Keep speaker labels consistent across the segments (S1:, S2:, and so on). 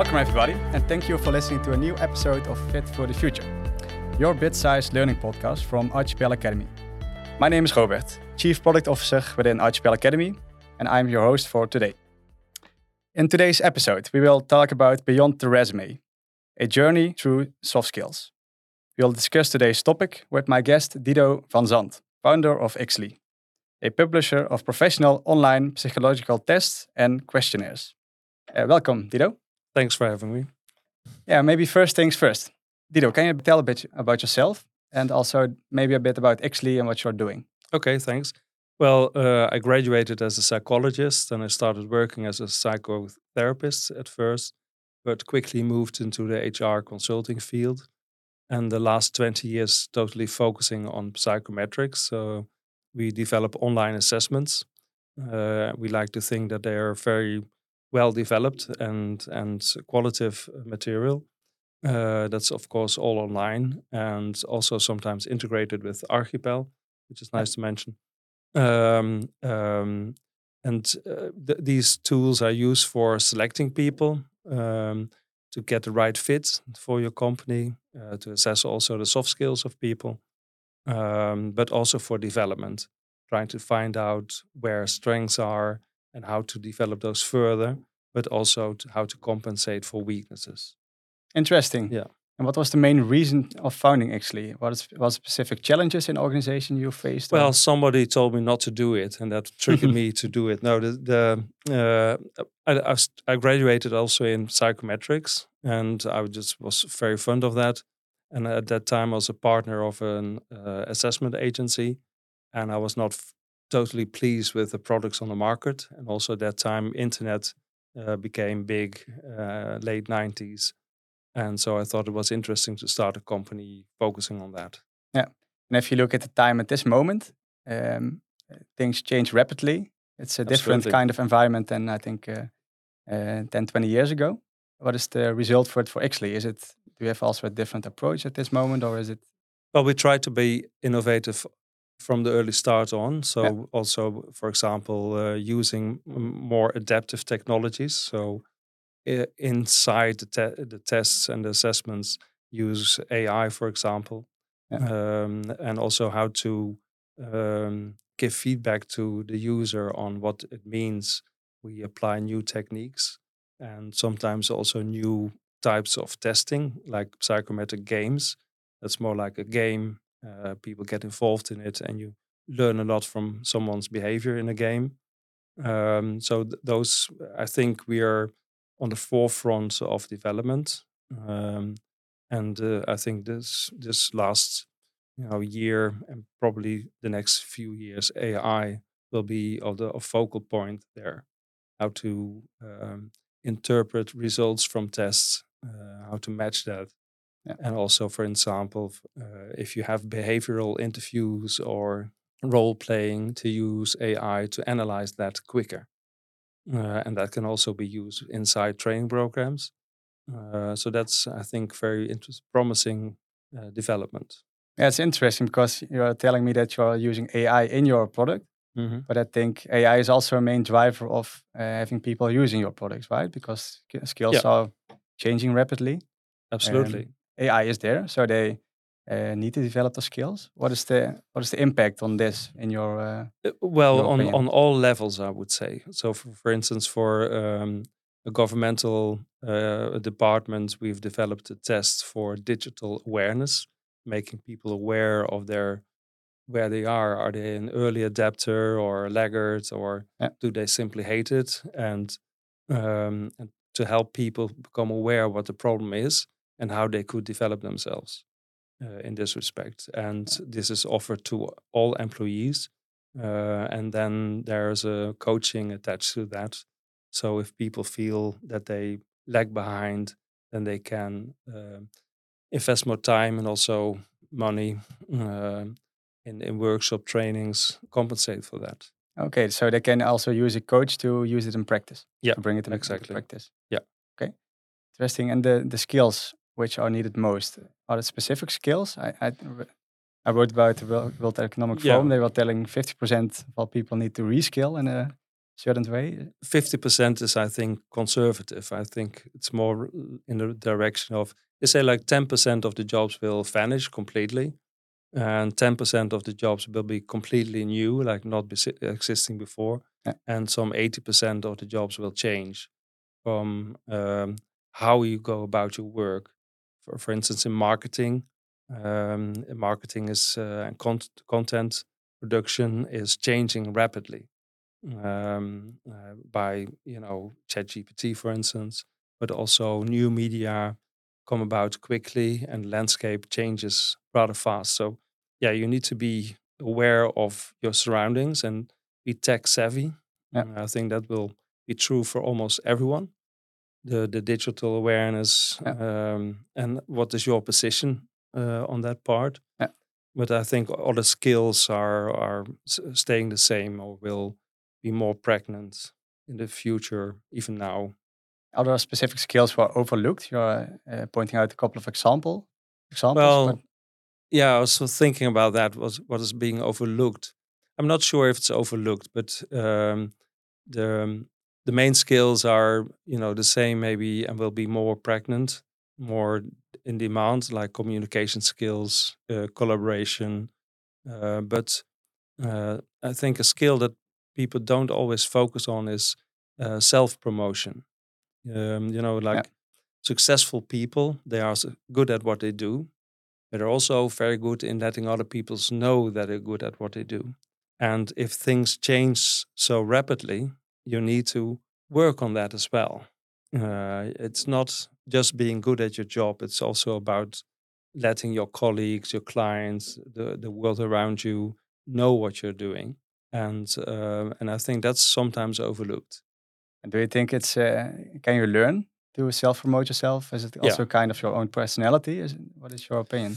S1: Welcome, everybody, and thank you for listening to a new episode of Fit for the Future, your bit sized learning podcast from Archipel Academy. My name is Robert, Chief Product Officer within Archipel Academy, and I'm your host for today. In today's episode, we will talk about Beyond the Resume, a journey through soft skills. We'll discuss today's topic with my guest Diddo van Zand, founder of Ixly, a publisher of professional online psychological tests and questionnaires. Uh, welcome, Diddo.
S2: Thanks for having me.
S1: Yeah, maybe first things first. Diddo, can you tell a bit about yourself and also maybe a bit about Ixly and what you're doing?
S2: Okay, thanks. Well, uh, I graduated as a psychologist and I started working as a psychotherapist at first, but quickly moved into the HR consulting field. And the last 20 years, totally focusing on psychometrics. So we develop online assessments. Uh, we like to think that they are very well developed and, and qualitative material. Uh, that's, of course, all online and also sometimes integrated with Archipel, which is nice to mention. Um, um, and uh, th- these tools are used for selecting people um, to get the right fit for your company, uh, to assess also the soft skills of people, um, but also for development, trying to find out where strengths are and how to develop those further, but also to how to compensate for weaknesses.
S1: Interesting.
S2: Yeah.
S1: And what was the main reason of founding actually? What is what specific challenges in organization you faced?
S2: Well, somebody told me not to do it, and that triggered me to do it. No, the, the uh, I, I graduated also in psychometrics, and I just was very fond of that. And at that time, I was a partner of an uh, assessment agency, and I was not totally pleased with the products on the market. And also at that time, internet uh, became big, uh, late nineties and so I thought it was interesting to start a company focusing on that.
S1: Yeah. And if you look at the time at this moment, um, things change rapidly. It's a different
S2: Absolutely.
S1: kind of environment than I think uh, uh, 10, 20 years ago. What is the result for it for Ixly? Is it, do you have also a different approach at this moment or is it?
S2: Well, we try to be innovative from the early start on. So
S1: Yeah.
S2: also, for example, uh, using more adaptive technologies. So inside the, te- the tests and the assessments, use AI, for example, um, and also how to um, give feedback to the user on what it means. We apply new techniques and sometimes also new types of testing, like psychometric games. That's more like a game. Uh, people get involved in it, and you learn a lot from someone's behavior in a game. Um, so th- those, I think, we are on the forefront of development, um, and uh, I think this this last you know year and probably the next few years, AI will be of the a focal point there. How to um, interpret results from tests, uh, how to match that,
S1: Yeah.
S2: and also, for example, uh, if you have behavioral interviews or role playing, to use AI to analyze that quicker. Uh, and that can also be used inside training programs. Uh, so that's, I think, very promising uh, development.
S1: Yeah, it's interesting because you're telling me that you're using AI in your product,
S2: Mm-hmm.
S1: but I think AI is also a main driver of uh, having people using your products, right? Because skills
S2: Yeah.
S1: are changing rapidly.
S2: Absolutely.
S1: AI is there, so they uh, need to develop the skills. What is the what is the impact on this in your? Uh,
S2: Uh, well,
S1: your
S2: on,
S1: opinion?
S2: on all levels, I would say. So, for, for instance, for um, a governmental uh, department, we've developed a test for digital awareness, making people aware of their where they are. Are they an early adapter or a laggard, or
S1: Yeah.
S2: do they simply hate it? And, um, and to help people become aware what the problem is and how they could develop themselves uh, in this respect. And this is offered to all employees. Uh, and then there's a coaching attached to that. So if people feel that they lag behind, then they can um invest more time and also money um in, in workshop trainings, compensate for that.
S1: okay, so they can also use a coach to use it in practice.
S2: Yeah,
S1: to bring it in
S2: exactly.
S1: practice.
S2: Yeah.
S1: Okay, interesting. And the the skills which are needed most are the specific skills. I I, I wrote about the World Economic
S2: Yeah.
S1: Forum. They were telling fifty percent of all people need to reskill in a certain way?
S2: 50% is, I think, conservative. I think it's more in the direction of, they say like 10% of the jobs will vanish completely and 10% of the jobs will be completely new, like not be existing before.
S1: Yeah.
S2: And some 80% of the jobs will change from um, how you go about your work. For, for instance, in marketing, um, marketing is uh, con- content production is changing rapidly um, uh, by you know ChatGPT, for instance, but also new media come about quickly and landscape changes rather fast. So yeah, you need to be aware of your surroundings and be tech savvy.
S1: Yeah.
S2: I think that will be true for almost everyone. The the digital awareness um, and what is your position uh, on that part.
S1: Yeah.
S2: But I think all the skills are are staying the same or will be more pregnant in the future, even now.
S1: Are there specific skills were overlooked? You're uh, pointing out a couple of example examples.
S2: Well,
S1: but
S2: yeah, I was thinking about that. Was what is being overlooked? I'm not sure if it's overlooked, but um, the um, the main skills are you know the same maybe and will be more pregnant, more in demand, like communication skills, uh, collaboration. Uh, but uh, I think a skill that people don't always focus on is uh, self promotion. Um, you know, like
S1: Yeah.
S2: successful people, they are good at what they do, but they're also very good in letting other people know that they're good at what they do. And if things change so rapidly, you need to work on that as well. Uh, it's not just being good at your job, it's also about letting your colleagues, your clients, the, the world around you know what you're doing. And, uh, and I think that's sometimes overlooked.
S1: And do you think it's uh, can you learn to self promote yourself? Is it
S2: Yeah.
S1: also kind of your own personality? Is it, what is your opinion?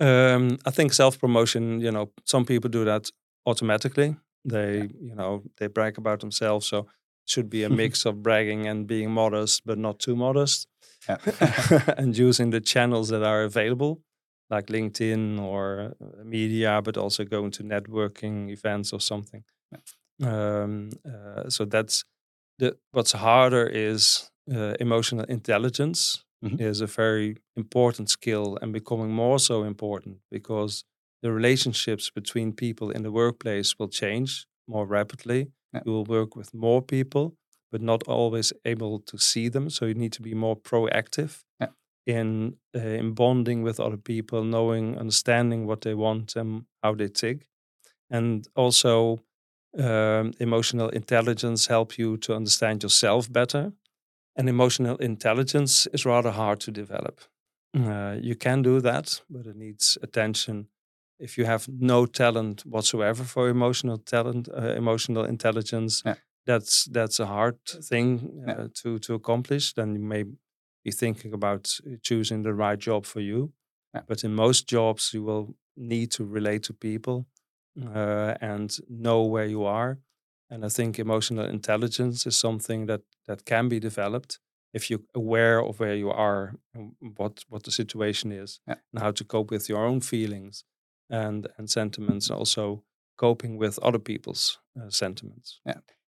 S2: Um, I think self promotion, you know, some people do that automatically. They, you know, they brag about themselves. So it should be a mix of bragging and being modest, but not too modest.
S1: Yeah.
S2: and using the channels that are available, like LinkedIn or uh, media, but also going to networking events or something. Um, uh, so that's the what's harder is uh, emotional intelligence
S1: Mhm.
S2: is a very important skill and becoming more so important because the relationships between people in the workplace will change more rapidly.
S1: Yeah.
S2: You will work with more people, but not always able to see them. So you need to be more proactive
S1: Yeah.
S2: in uh, in bonding with other people, knowing, understanding what they want and how they tick, and also um, emotional intelligence help you to understand yourself better. And emotional intelligence is rather hard to develop. Uh, you can do that, but it needs attention. If you have no talent whatsoever for emotional talent, uh, emotional intelligence,
S1: Yeah.
S2: that's that's a hard thing uh,
S1: Yeah.
S2: to to accomplish. Then you may be thinking about choosing the right job for you.
S1: Yeah.
S2: But in most jobs, you will need to relate to people uh, and know where you are. And I think emotional intelligence is something that that can be developed if you're aware of where you are and what what the situation is and how to cope with your own feelings and and sentiments, and also coping with other people's uh, sentiments.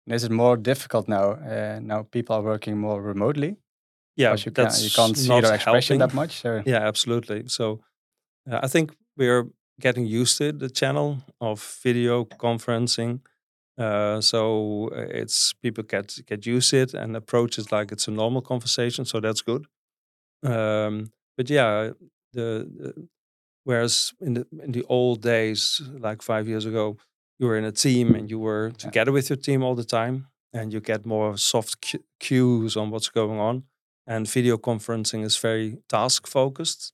S1: And is it more difficult now? Uh, now people are working more remotely.
S2: Yeah,
S1: because you, can,
S2: that's
S1: you can't see
S2: not
S1: their expression
S2: helping.
S1: that much. So
S2: Yeah, absolutely. So uh, I think we're getting used to the channel of video conferencing. Uh, so uh, it's people get get used to it and approach it like it's a normal conversation. So that's good. Um, but yeah, the, the whereas in the in the old days, like five years ago, you were in a team and you were together with your team all the time, and you get more soft cues on what's going on. And video conferencing is very task focused,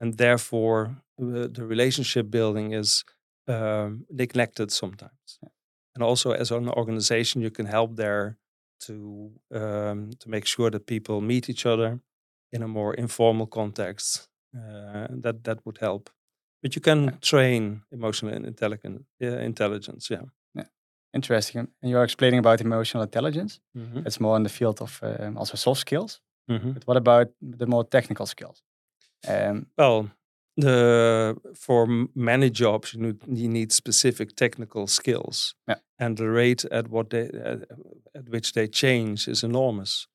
S2: and therefore uh, the relationship building is um, neglected sometimes. And also, as an organization, you can help there to um, to make sure that people meet each other in a more informal context. Uh, that that would help. But you can train emotional uh, intelligence. Yeah.
S1: interesting. And you're explaining about emotional intelligence.
S2: Mhm.
S1: It's more in the field of um, also soft skills.
S2: Mhm.
S1: But what about the more technical skills? Um,
S2: Well, the for many jobs you need, you need specific technical skills
S1: yeah.
S2: and the rate at what they at, at which they change is enormous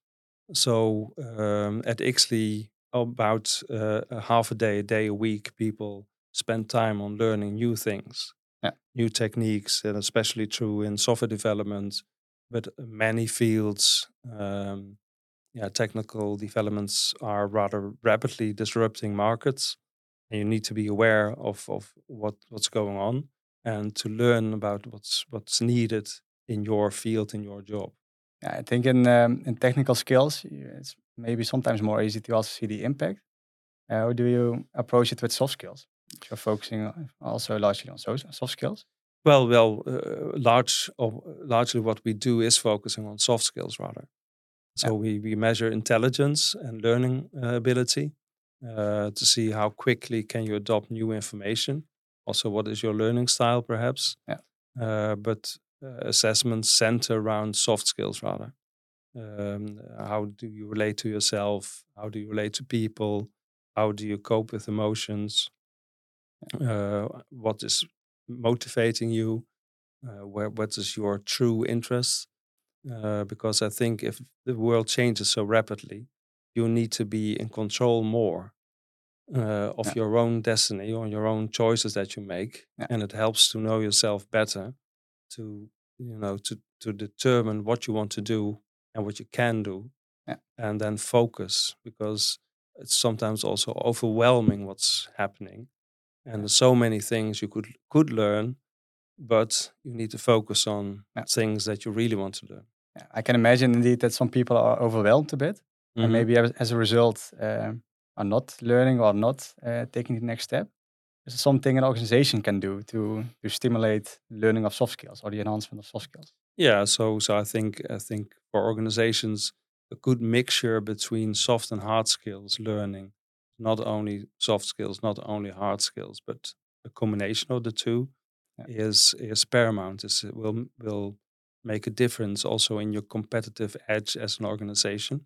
S2: so um, at Ixly about uh, a half a day a day a week people spend time on learning new things
S1: yeah.
S2: new techniques and especially true in software development but many fields um, yeah technical developments are rather rapidly disrupting markets and you need to be aware of of what what's going on and to learn about what's what's needed in your field in your job.
S1: Yeah, I think in um, in technical skills, it's maybe sometimes more easy to also see the impact. Uh, how do you approach it with soft skills? You're focusing also largely on soft skills.
S2: Well, well, uh, large of, largely what we do is focusing on soft skills rather. So yeah. we we measure intelligence and learning uh, ability, uh, to see how quickly can you adopt new information. Also, what is your learning style, perhaps?
S1: Yeah.
S2: Uh, but uh, assessments center around soft skills rather. Um, how do you relate to yourself? How do you relate to people? How do you cope with emotions? Uh, what is motivating you? Uh, where what is your true interest? Uh, because I think if the world changes so rapidly, you need to be in control more uh, of yeah. your own destiny or your own choices that you make,
S1: yeah.
S2: and it helps to know yourself better, to you know to to determine what you want to do and what you can do,
S1: yeah.
S2: and then focus because it's sometimes also overwhelming what's happening, and there's so many things you could could learn, but you need to focus on things that you really want to learn.
S1: I can imagine indeed that some people are overwhelmed a bit
S2: mm-hmm.
S1: and maybe as, as a result uh, are not learning or not uh, taking the next step. Is something an organization can do to to stimulate learning of soft skills or the enhancement of soft skills?
S2: Yeah, so so I think I think for organizations a good mixture between soft and hard skills learning, not only soft skills, not only hard skills, but a combination of the two is is paramount. Is will will make a difference also in your competitive edge as an organization.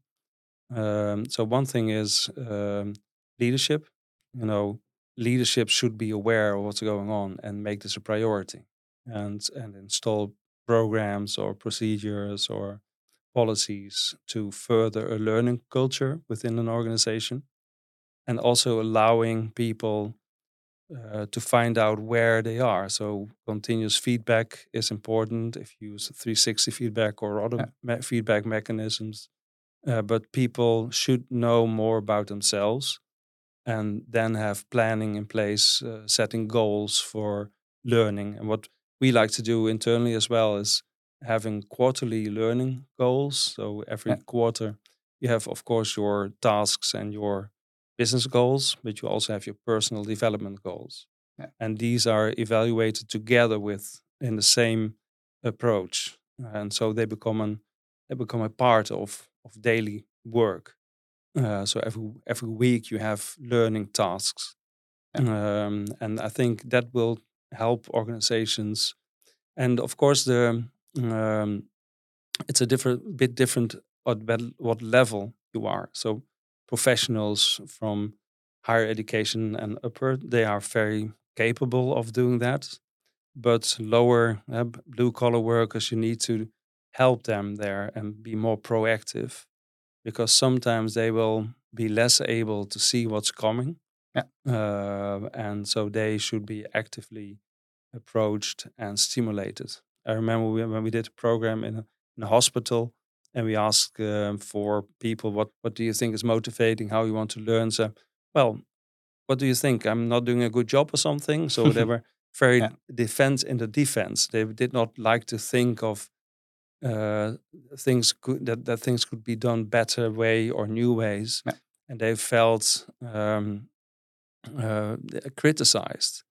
S2: Um, so one thing is um, leadership. You know, leadership should be aware of what's going on and make this a priority, and and install programs or procedures or policies to further a learning culture within an organization, and also allowing people uh, to find out where they are. So continuous feedback is important. If you use 360 feedback or other
S1: yeah.
S2: me- feedback mechanisms, uh, but people should know more about themselves and then have planning in place, uh, setting goals for learning. And what we like to do internally as well is having quarterly learning goals. So every
S1: yeah.
S2: quarter, you have, of course, your tasks and your business goals, but you also have your personal development goals.
S1: Yeah.
S2: And these are evaluated together with in the same approach. And so they become an they become a part of of daily work. Uh, so every every week you have learning tasks, um, and I think that will help organizations. And of course, the um, it's a different bit different at what level you are. So professionals from higher education and upper, they are very capable of doing that. But lower uh, blue collar workers, you need to help them there and be more proactive because sometimes they will be less able to see what's coming.
S1: Yeah.
S2: Uh, and so they should be actively approached and stimulated. I remember when we did a program in a, in a hospital and we asked um, for people, what, what do you think is motivating, how you want to learn? So, well, what do you think? I'm not doing a good job or something. So they were very yeah. defense in the defense. They did not like to think of uh, things could that, that things could be done better way or new ways
S1: yeah.
S2: and they felt um, uh, criticized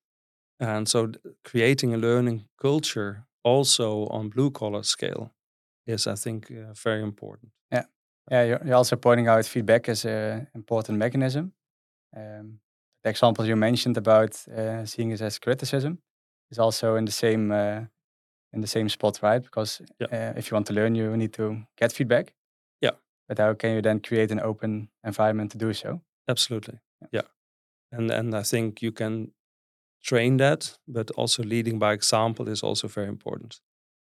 S2: and so creating a learning culture also on blue collar scale is i think uh, very important
S1: yeah yeah you're, you're, also pointing out feedback as an important mechanism um, the examples you mentioned about uh, seeing it as criticism is also in the same uh, in the same spot, right? Because
S2: yeah.
S1: uh, if you want to learn, you need to get feedback.
S2: Yeah.
S1: But how can you then create an open environment to do so?
S2: Absolutely. Yeah. yeah. And and I think you can train that, but also leading by example is also very important.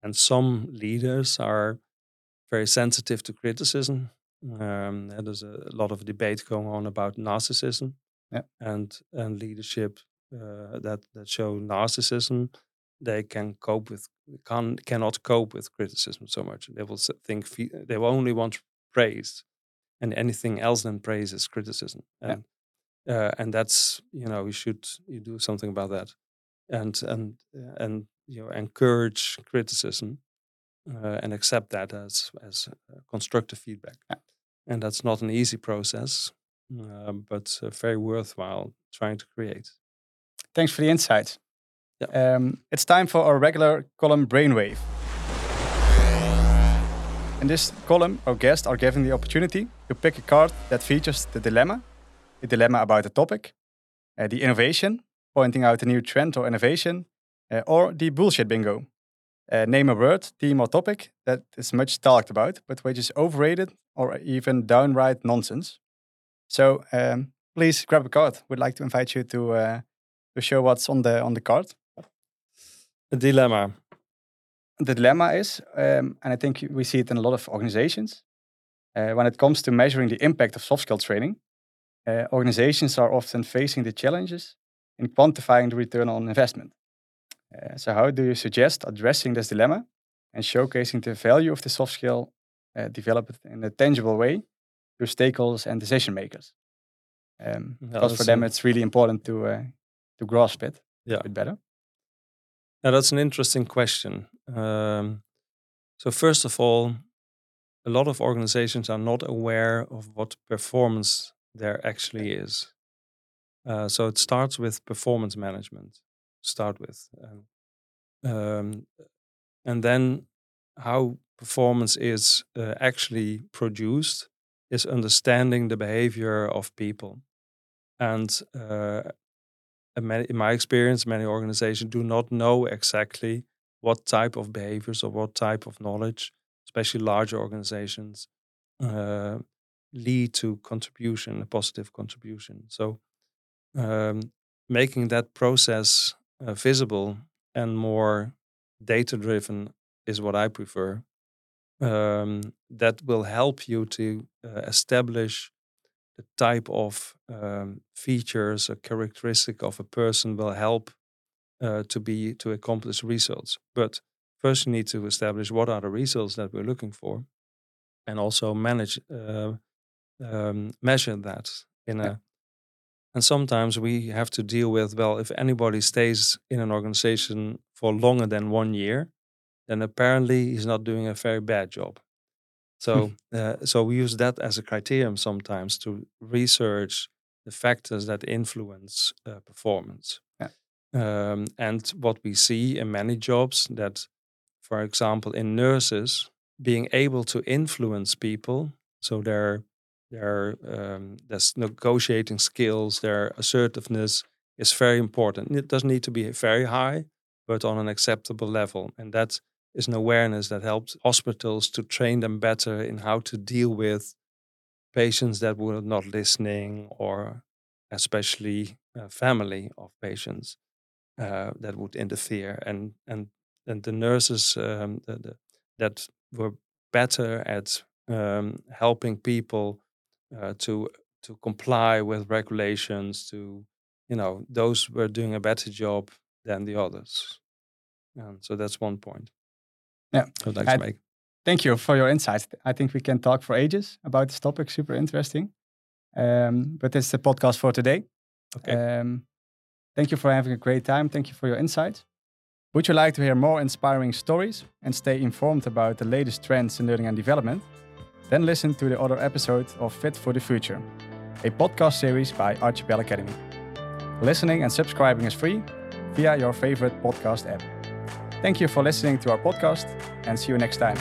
S2: And some leaders are very sensitive to criticism. Um, there's a lot of debate going on about narcissism
S1: yeah.
S2: and and leadership uh, that that show narcissism. They can cope with can cannot cope with criticism so much. They will think they will only want praise, and anything else than praise is criticism. And uh, and that's you know you should you do something about that, and and and you know encourage criticism, uh, and accept that as as constructive feedback.
S1: Yeah.
S2: And that's not an easy process, uh, but very worthwhile trying to create.
S1: Thanks for the insight.
S2: Yeah.
S1: Um, it's time for our regular column Brainwave. In this column, our guests are given the opportunity to pick a card that features the dilemma the dilemma about the topic, uh, the innovation, pointing out a new trend or innovation, uh, or the bullshit bingo. Uh, name a word, theme, or topic that is much talked about, but which is overrated or even downright nonsense. So um, please grab a card. We'd like to invite you to uh, to show what's on the on the card.
S2: A dilemma.
S1: The dilemma is, um, and I think we see it in a lot of organizations, uh, when it comes to measuring the impact of soft skill training, uh, organizations are often facing the challenges in quantifying the return on investment. Uh, so, how do you suggest addressing this dilemma and showcasing the value of the soft skill uh, developed in a tangible way to stakeholders and decision makers? Um, because for them, it's really important to uh, to grasp it
S2: yeah.
S1: a bit better.
S2: Yeah, that's an interesting question. Um, so, first of all, a lot of organizations are not aware of what performance there actually is. Uh, so it starts with performance management. Start with, um, um, and then how performance is uh, actually produced is understanding the behavior of people. And uh, in my experience, many organizations do not know exactly what type of behaviors or what type of knowledge, especially larger organizations, uh, lead to contribution, a positive contribution. So, um, making that process uh, visible and more data driven is what I prefer. Um, that will help you to uh, establish the type of um, features or characteristic of a person will help uh, to be to accomplish results. But first, you need to establish what are the results that we're looking for, and also manage uh, um, measure that in a and sometimes we have to deal with well if anybody stays in an organization for longer than one year then apparently he's not doing a very bad job. So uh, so we use that as a criterion sometimes to research the factors that influence uh, performance.
S1: Yeah.
S2: um, and what we see in many jobs that for example in nurses being able to influence people so they're their um, negotiating skills, their assertiveness is very important. It doesn't need to be very high, but on an acceptable level. And that is an awareness that helps hospitals to train them better in how to deal with patients that were not listening, or especially uh, family of patients uh, that would interfere. And and and the nurses um, the, the, that were better at um, helping people uh, to to comply with regulations. To you know, those were doing a better job than the others. And so that's one point.
S1: Yeah,
S2: I'd like I, to make.
S1: Thank you for your insights. I think we can talk for ages about this topic. Super interesting. Um, but this is the podcast for today.
S2: Okay.
S1: Um, thank you for having a great time. Thank you for your insights. Would you like to hear more inspiring stories and stay informed about the latest trends in learning and development? Then listen to the other episode of Fit for the Future, a podcast series by Archipel Academy. Listening and subscribing is free via your favorite podcast app. Thank you for listening to our podcast and see you next time.